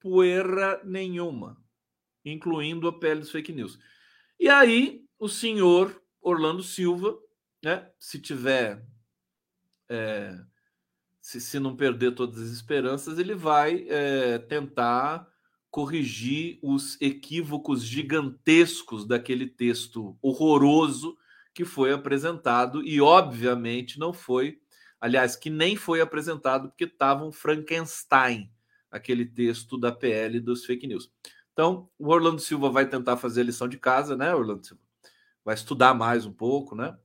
poeira nenhuma incluindo a pele dos fake news. E aí, o senhor Orlando Silva, né, se tiver. É, se, se não perder todas as esperanças, ele vai é, tentar corrigir os equívocos gigantescos daquele texto horroroso que foi apresentado e, obviamente, não foi. Aliás, que nem foi apresentado porque estava um Frankenstein, aquele texto da PL dos fake news. Então, o Orlando Silva vai tentar fazer a lição de casa, né, Orlando Silva? Vai estudar mais um pouco, né?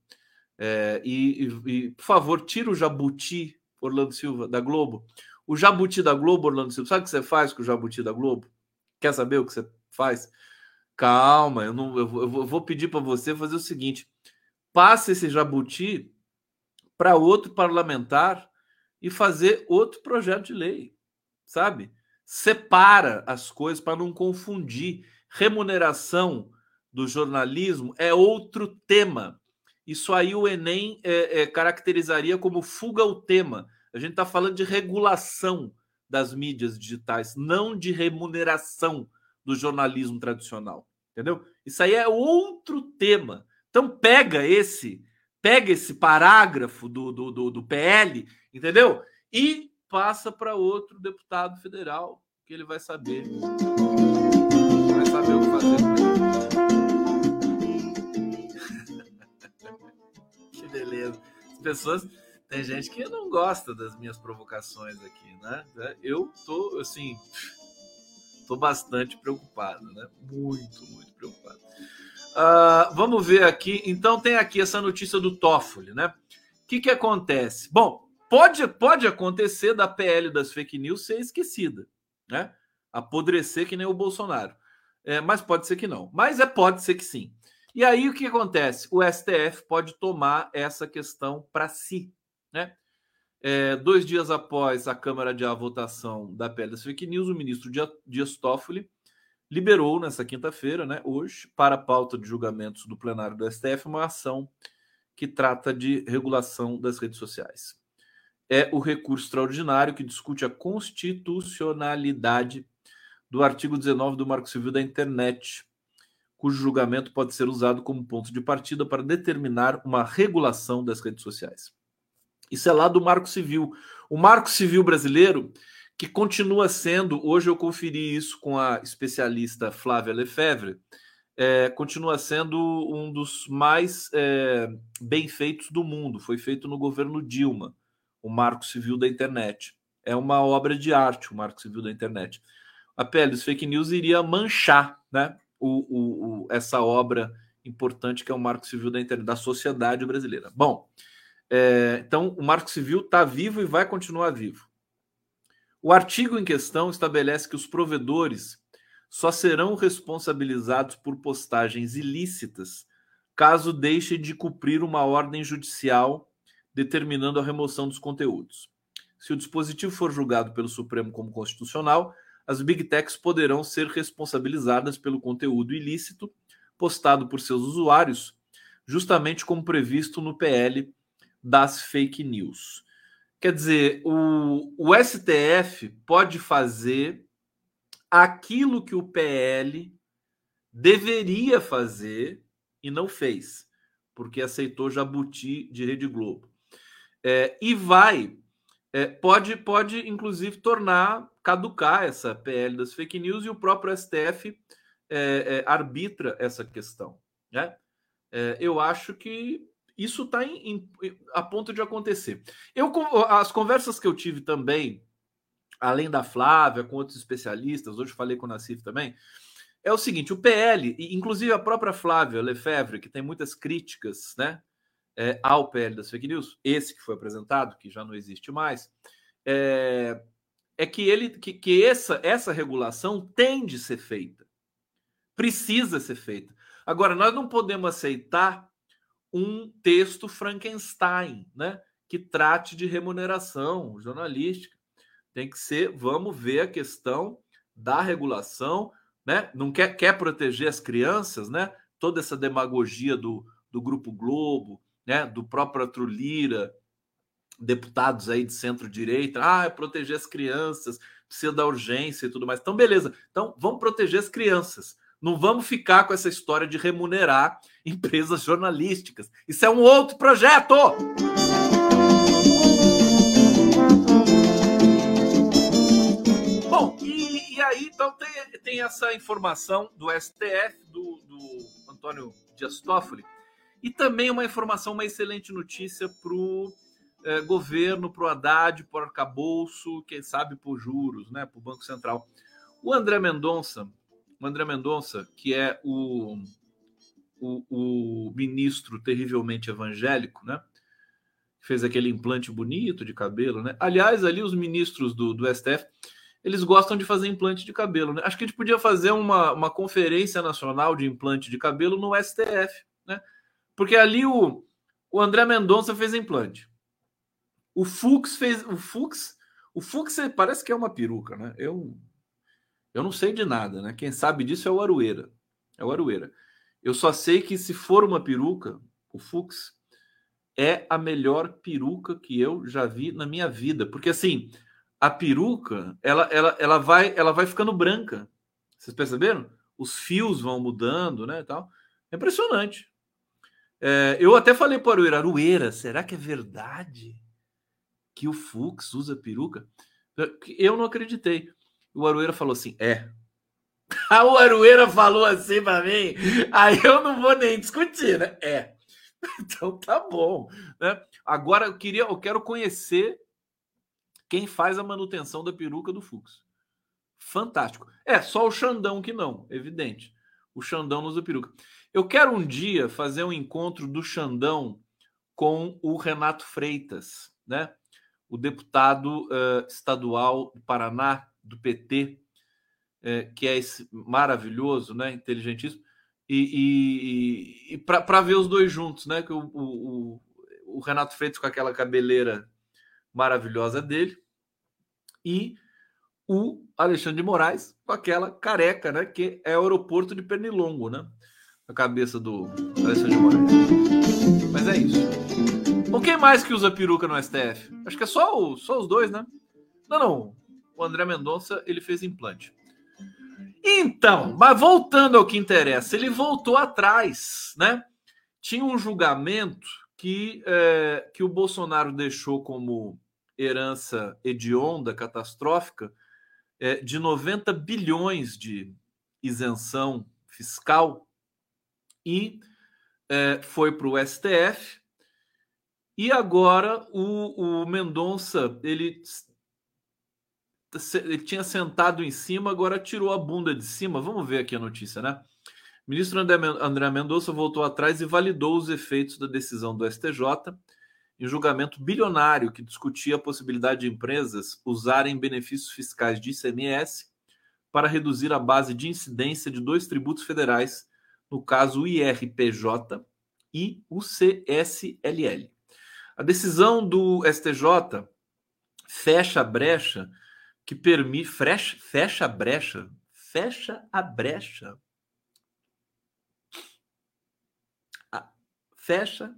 É, e, e, por favor, tira o jabuti, Orlando Silva, da Globo. O jabuti da Globo, Orlando Silva, sabe o que você faz com o jabuti da Globo? Quer saber o que você faz? Calma, eu, não, eu, eu vou pedir para você fazer o seguinte: passe esse jabuti para outro parlamentar e fazer outro projeto de lei, sabe? separa as coisas para não confundir. Remuneração do jornalismo é outro tema. Isso aí o Enem é, é, caracterizaria como fuga ao tema. A gente está falando de regulação das mídias digitais, não de remuneração do jornalismo tradicional. Entendeu? Isso aí é outro tema. Então pega esse, pega esse parágrafo do, do, do, do PL, entendeu? E passa para outro deputado federal, que ele vai saber. Beleza. As pessoas. Tem gente que não gosta das minhas provocações aqui, né? Eu tô, assim, tô bastante preocupado, né? Muito, muito preocupado. Uh, vamos ver aqui. Então, tem aqui essa notícia do Toffoli, né? O que, que acontece? Bom, Pode, pode acontecer da PL das fake news ser esquecida, né? Apodrecer que nem o Bolsonaro. É, mas pode ser que não. Mas é pode ser que sim. E aí o que acontece? O STF pode tomar essa questão para si, né? É, dois dias após a Câmara de a votação da PL das fake news, o ministro Dias Toffoli liberou nessa quinta-feira, né, hoje, para a pauta de julgamentos do plenário do STF, uma ação que trata de regulação das redes sociais é o recurso extraordinário que discute a constitucionalidade do artigo 19 do Marco Civil da Internet, cujo julgamento pode ser usado como ponto de partida para determinar uma regulação das redes sociais. Isso é lá do Marco Civil. O Marco Civil brasileiro, que continua sendo, hoje eu conferi isso com a especialista Flávia Lefebvre, é, continua sendo um dos mais é, bem feitos do mundo. Foi feito no governo Dilma, o Marco Civil da Internet. É uma obra de arte, o Marco Civil da Internet. A pele dos fake news iria manchar né, o, o, o, essa obra importante que é o Marco Civil da da sociedade brasileira. Bom, é, então o Marco Civil está vivo e vai continuar vivo. O artigo em questão estabelece que os provedores só serão responsabilizados por postagens ilícitas caso deixem de cumprir uma ordem judicial determinando a remoção dos conteúdos. Se o dispositivo for julgado pelo Supremo como constitucional, as Big Techs poderão ser responsabilizadas pelo conteúdo ilícito postado por seus usuários, justamente como previsto no PL das fake news. Quer dizer, o, o STF pode fazer aquilo que o PL deveria fazer e não fez, porque aceitou Jabuti de Rede Globo. É, e vai, é, pode, pode inclusive tornar caducar essa PL das fake news e o próprio STF é, é, arbitra essa questão. Né? É, eu acho que isso está a ponto de acontecer. Eu, as conversas que eu tive também além da Flávia, com outros especialistas, hoje falei com o Nassif também, é o seguinte: o PL, inclusive a própria Flávia Lefebvre, que tem muitas críticas né, é, ao PL das fake news, esse que foi apresentado, que já não existe mais, é, é que ele que, que essa, essa regulação tem de ser feita. Precisa ser feita. Agora, nós não podemos aceitar um texto Frankenstein, né? Que trate de remuneração jornalística tem que ser, vamos ver a questão da regulação, né? Não quer, quer proteger as crianças, né? Toda essa demagogia do, do Grupo Globo, né? Do próprio Trulira, deputados aí de centro-direita, ah, é proteger as crianças, precisa da urgência e tudo mais. Então, beleza. Então, vamos proteger as crianças. Não vamos ficar com essa história de remunerar *laughs* empresas jornalísticas. Isso é um outro projeto! aí, então, tem, tem essa informação do STF, do, do Antônio Dias Toffoli, e também uma informação, uma excelente notícia para o eh, governo, para o Haddad, para o arcabouço, quem sabe por juros, né, para o Banco Central. O André Mendonça, o André Mendonça, que é o, o, o ministro terrivelmente evangélico, né? Fez aquele implante bonito de cabelo, né? Aliás, ali os ministros do, do STF eles gostam de fazer implante de cabelo. Né? Acho que a gente podia fazer uma, uma conferência nacional de implante de cabelo no STF? Porque ali o, o André Mendonça fez implante. O Fux fez. O Fux. O Fux parece que é uma peruca, né? Eu, eu não sei de nada, né? Quem sabe disso é o Arueira. É o Arueira. Eu só sei que se for uma peruca, o Fux é a melhor peruca que eu já vi na minha vida. Porque assim, a peruca ela, ela, ela, vai, ela vai ficando branca. Vocês perceberam? Os fios vão mudando, né? Tal. É impressionante. É, eu até falei para o Arueira, Arueira, será que é verdade que o Fux usa peruca? Eu não acreditei. O Arueira falou assim: é. *laughs* o Arueira falou assim para mim, aí eu não vou nem discutir, né? É. *laughs* Então tá bom. Né? Agora eu queria, eu quero conhecer quem faz a manutenção da peruca do Fux. Fantástico. É, só o Xandão que não, evidente. O Xandão não usa peruca. Eu quero um dia fazer um encontro do Xandão com o Renato Freitas, né? O deputado uh, estadual do Paraná, do PT, uh, que é esse maravilhoso, né? Inteligentíssimo. E, e, e para ver os dois juntos, né? Que o, o, o Renato Freitas com aquela cabeleira maravilhosa dele e o Alexandre de Moraes com aquela careca, né? Que é o aeroporto de Pernilongo, né? A cabeça do Alexandre de Moraes. Mas é isso. O quem mais que usa peruca no STF? Acho que é só, o, só os dois, né? Não, não. O André Mendonça ele fez implante. Então, mas voltando ao que interessa, ele voltou atrás, né? Tinha um julgamento que, é, que o Bolsonaro deixou como herança hedionda, catastrófica, é, de 90 bilhões de isenção fiscal e é, foi para o STF. E agora o, o Mendonça ele, ele tinha sentado em cima, agora tirou a bunda de cima. Vamos ver aqui a notícia, né? O ministro André Mendonça voltou atrás e validou os efeitos da decisão do STJ em julgamento bilionário que discutia a possibilidade de empresas usarem benefícios fiscais de ICMS para reduzir a base de incidência de dois tributos federais, no caso o IRPJ e o CSLL. A decisão do STJ fecha a brecha que permite fecha, fecha a brecha, fecha a brecha. fecha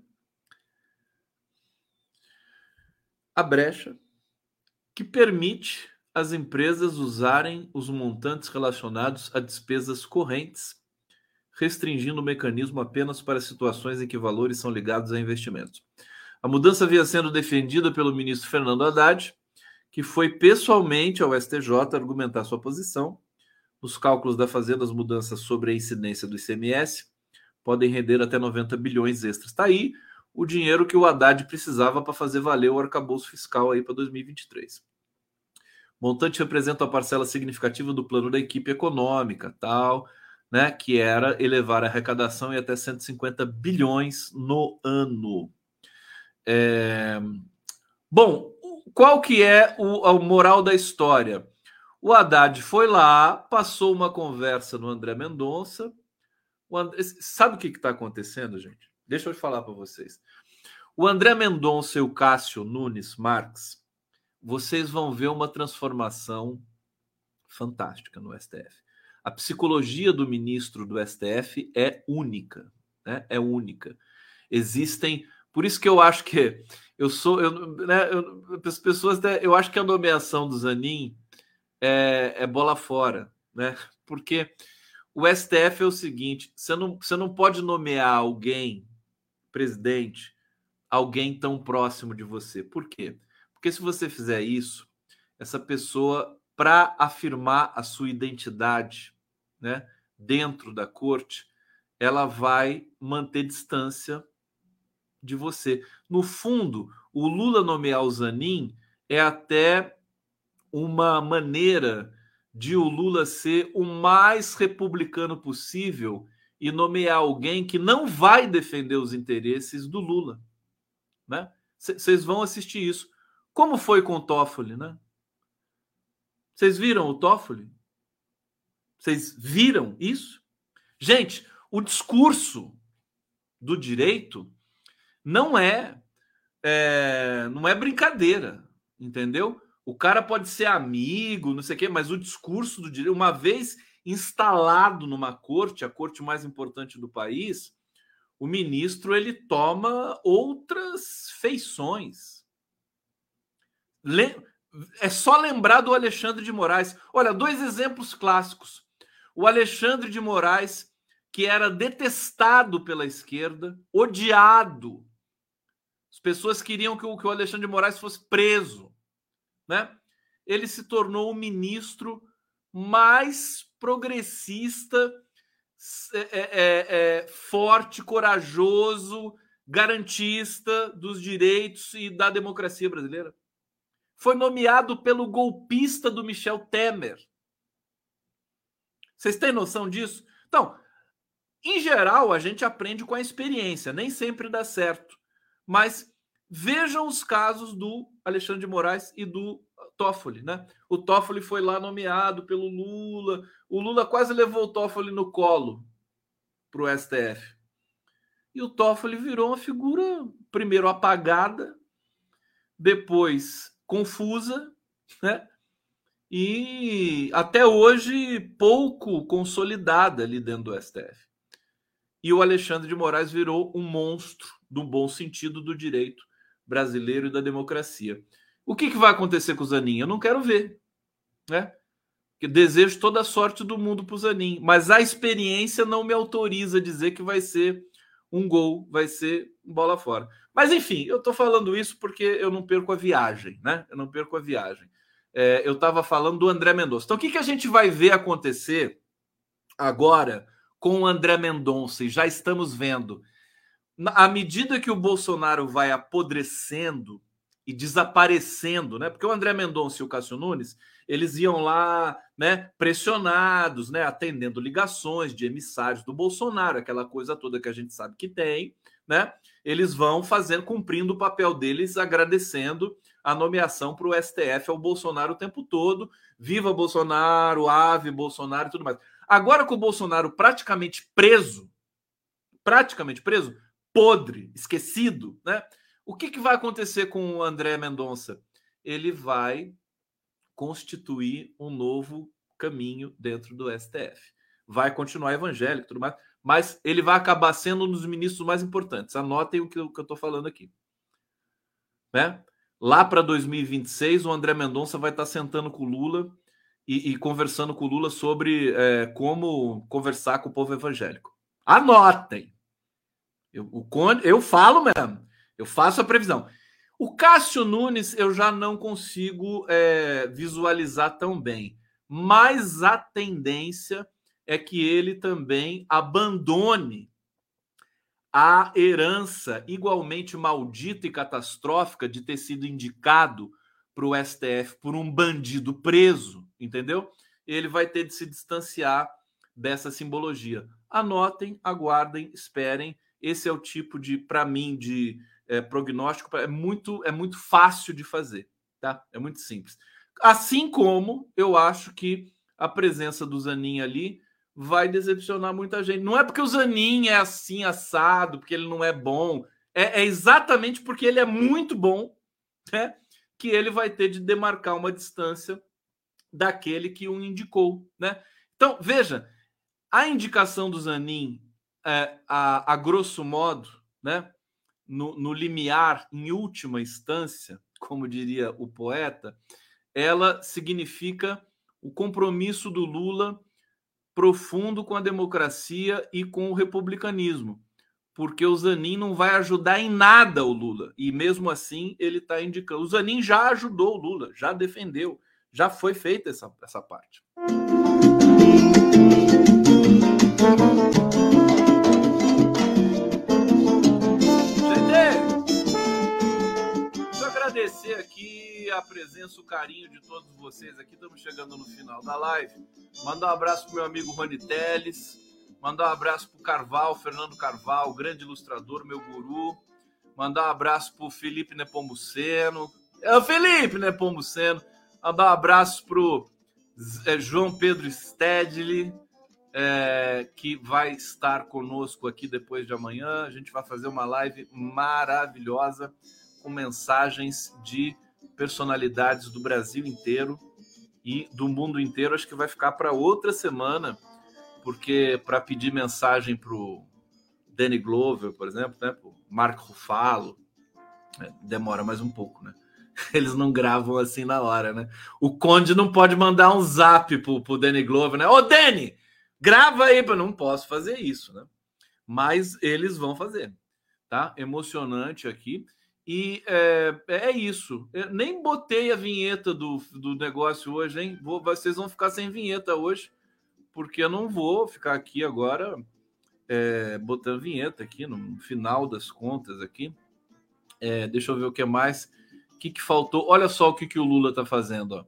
a brecha que permite as empresas usarem os montantes relacionados a despesas correntes, restringindo o mecanismo apenas para situações em que valores são ligados a investimentos. A mudança havia sendo defendida pelo ministro Fernando Haddad, que foi pessoalmente ao STJ argumentar sua posição. Nos cálculos da Fazenda, as mudanças sobre a incidência do ICMS podem render até 90 bilhões extras. Está aí o dinheiro que o Haddad precisava para fazer valer o arcabouço fiscal aí para 2023. O montante representa uma parcela significativa do plano da equipe econômica, tal, né, que era elevar a arrecadação em até 150 bilhões no ano. É... Bom, qual que é o, a moral da história? O Haddad foi lá, passou uma conversa no André Mendonça. Sabe o que está acontecendo, gente? Deixa eu falar para vocês. O André Mendonça e o Cássio Nunes Marques, vocês vão ver uma transformação fantástica no STF. A psicologia do ministro do STF é única, né? É única. Existem, por isso que eu acho que eu sou, eu, né, eu, as pessoas, eu acho que a nomeação do Zanin é, é bola fora, né? Porque o STF é o seguinte: você não, você não pode nomear alguém presidente alguém tão próximo de você. Por quê? Porque se você fizer isso, essa pessoa, para afirmar a sua identidade né, dentro da corte, ela vai manter distância de você. No fundo, o Lula nomear o Zanin é até uma maneira de o Lula ser o mais republicano possível e nomear alguém que não vai defender os interesses do Lula, né? Vocês vão assistir isso. Como foi com o Toffoli, né? Vocês viram o Toffoli? Vocês viram isso? Gente, o discurso do direito não é, é não é brincadeira, entendeu? O cara pode ser amigo, não sei o quê, mas o discurso do direito, uma vez instalado numa corte, a corte mais importante do país, o ministro ele toma outras feições. É só lembrar do Alexandre de Moraes. Olha, dois exemplos clássicos. O Alexandre de Moraes, que era detestado pela esquerda, odiado. As pessoas queriam que o, Alexandre de Moraes fosse preso, né? Ele se tornou o ministro mais progressista, é, é, é, é, forte, corajoso, garantista dos direitos e da democracia brasileira. Foi nomeado pelo golpista do Michel Temer. Vocês têm noção disso? Então, em geral, a gente aprende com a experiência, nem sempre dá certo. Mas vejam os casos do Alexandre de Moraes e do Toffoli, né? O Toffoli foi lá nomeado pelo Lula. O Lula quase levou o Toffoli no colo para o STF. E o Toffoli virou uma figura, primeiro apagada, depois confusa, né? E até hoje pouco consolidada ali dentro do STF. E o Alexandre de Moraes virou um monstro, no bom sentido do direito brasileiro e da democracia. O que, que vai acontecer com o Zanin? Eu não quero ver. Né? Que desejo toda a sorte do mundo para o Zanin, mas a experiência não me autoriza a dizer que vai ser um gol, vai ser bola fora. Mas enfim, eu estou falando isso porque eu não perco a viagem, né? Eu não perco a viagem. É, eu estava falando do André Mendonça. Então, o que, que a gente vai ver acontecer agora com o André Mendonça? E já estamos vendo. À medida que o Bolsonaro vai apodrecendo e desaparecendo, né? Porque o André Mendonça e o Cássio Nunes, eles iam lá, né, pressionados, né, atendendo ligações de emissários do Bolsonaro, aquela coisa toda que a gente sabe que tem, né? Eles vão fazendo, cumprindo o papel deles, agradecendo a nomeação para o STF ao Bolsonaro o tempo todo. Viva Bolsonaro, ave Bolsonaro e tudo mais. Agora com o Bolsonaro praticamente preso, praticamente preso, podre, esquecido, né? O que, que vai acontecer com o André Mendonça? Ele vai constituir um novo caminho dentro do STF. Vai continuar evangélico tudo mais, mas ele vai acabar sendo um dos ministros mais importantes. Anotem o que, eu estou falando aqui. Né? Lá para 2026, o André Mendonça vai estar tá sentando com o Lula e, e conversando com o Lula sobre é, como conversar com o povo evangélico. Anotem! Eu, o, eu falo mesmo, eu faço a previsão. O Cássio Nunes eu já não consigo é, visualizar tão bem, mas a tendência é que ele também abandone a herança igualmente maldita e catastrófica de ter sido indicado para o STF por um bandido preso, entendeu? Ele vai ter de se distanciar dessa simbologia. Anotem, aguardem, esperem. Esse é o tipo de, para mim, de é, prognóstico. É muito, é muito fácil de fazer, tá? É muito simples. Assim como eu acho que a presença do Zanin ali vai decepcionar muita gente. Não é porque o Zanin é assim, assado, porque ele não é bom. É, é exatamente porque ele é muito bom né, que ele vai ter de demarcar uma distância daquele que o indicou. Né? Então, veja, a indicação do Zanin, é, a, a grosso modo, né, no, no limiar, em última instância, como diria o poeta, ela significa o compromisso do Lula profundo com a democracia e com o republicanismo, porque o Zanin não vai ajudar em nada o Lula, e mesmo assim ele está indicando. O Zanin já ajudou o Lula, já defendeu, já foi feita essa, essa parte. Agradecer aqui a presença, o carinho de todos vocês aqui. Estamos chegando no final da live. Mandar um abraço pro meu amigo Rony Teles. Mandar um abraço pro Carval, Fernando Carval, grande ilustrador, meu guru. Mandar um abraço pro Felipe Nepomuceno. É o Felipe Nepomuceno. Mandar um abraço pro é, João Pedro Stedley, é, que vai estar conosco aqui depois de amanhã. A gente vai fazer uma live maravilhosa com mensagens de personalidades do Brasil inteiro e do mundo inteiro. Acho que vai ficar para outra semana, porque para pedir mensagem para o Danny Glover, por exemplo, né, o Mark Ruffalo, é, demora mais um pouco, né? *laughs* Eles não gravam assim na hora, né? O Conde não pode mandar um zap pro, pro Danny Glover, né? Ô, Danny, grava aí, eu não posso fazer isso, né? Mas eles vão fazer, tá? Emocionante aqui. E é, é isso. Eu nem botei a vinheta do, do negócio hoje, hein? Vou, vocês vão ficar sem vinheta hoje, porque eu não vou ficar aqui agora é, botando vinheta aqui no final das contas aqui. É, deixa eu ver o que mais. O que, que faltou? Olha só o que, que o Lula tá fazendo. Ó.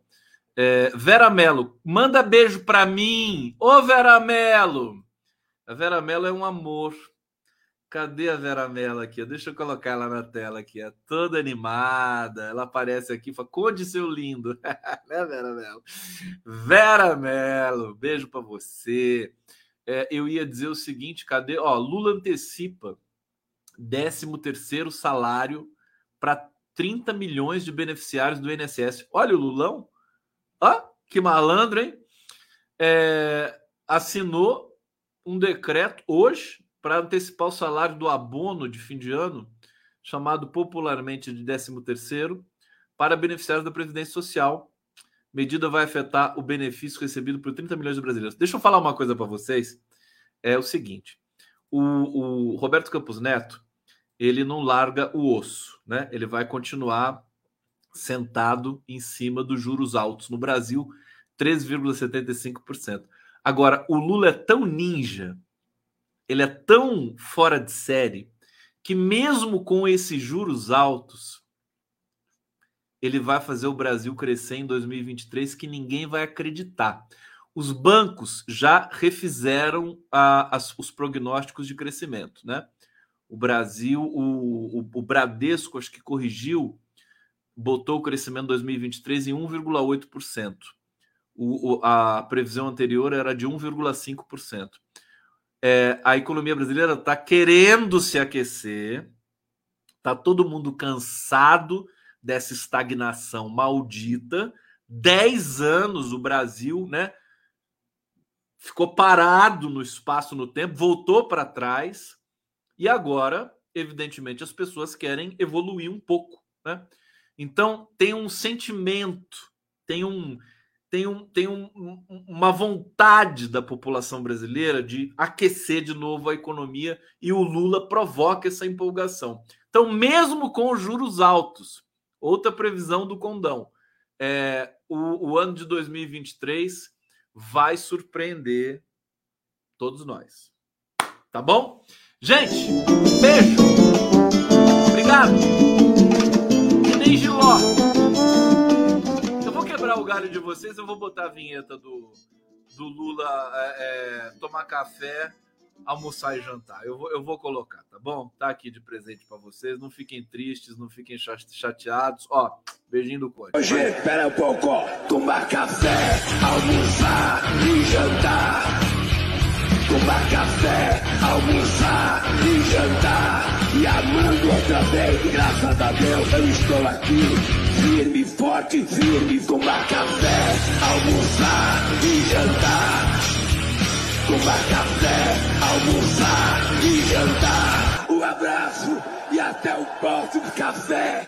É, Vera Mello, manda beijo para mim. Ô Vera Mello! A Vera Mello é um amor. Cadê a Vera Mello aqui? Deixa eu colocar ela na tela aqui. É toda animada. Ela aparece aqui e fala: Conde seu lindo. *laughs* né, Vera Mello? Vera Mello, beijo para você. É, eu ia dizer o seguinte: cadê? Ó, Lula antecipa 13 terceiro salário para 30 milhões de beneficiários do INSS. Olha o Lulão. Ó, que malandro, hein? É, assinou um decreto hoje para antecipar o salário do abono de fim de ano, chamado popularmente de 13º, para beneficiários da Previdência Social. Medida vai afetar o benefício recebido por 30 milhões de brasileiros. Deixa eu falar uma coisa para vocês. É o seguinte: o, o Roberto Campos Neto ele não larga o osso, né? Ele vai continuar sentado em cima dos juros altos no Brasil, 3,75%. Agora, o Lula é tão ninja, ele é tão fora de série, que mesmo com esses juros altos, ele vai fazer o Brasil crescer em 2023 que ninguém vai acreditar. Os bancos já refizeram a, as, os prognósticos de crescimento, né? O Brasil, o, o, o Bradesco, acho que corrigiu, botou o crescimento 2023 em 1,8%. O, a previsão anterior era de 1,5%. É, a economia brasileira está querendo se aquecer, está todo mundo cansado dessa estagnação maldita. Dez anos o Brasil, né? Ficou parado no espaço, no tempo, voltou para trás e agora, evidentemente, as pessoas querem evoluir um pouco, né? Então tem um sentimento, tem um tem, um, tem um, uma vontade da população brasileira de aquecer de novo a economia e o Lula provoca essa empolgação. Então, mesmo com os juros altos, outra previsão do Condão, é, o, o ano de 2023 vai surpreender todos nós. Tá bom? Gente, beijo. Galho de vocês, eu vou botar a vinheta do, do Lula é, é, tomar café, almoçar e jantar. Eu vou, eu vou colocar, tá bom? Tá aqui de presente para vocês. Não fiquem tristes, não fiquem chateados. Ó, beijinho do Conde. Hoje, espera um pouco. Tomar café, almoçar e jantar tomar café, almoçar e jantar. E amando outra vez, graças a Deus eu estou aqui. Firme, forte, firme, tomar café, almoçar e jantar. Tomar café, almoçar e jantar. Um abraço e até o próximo café.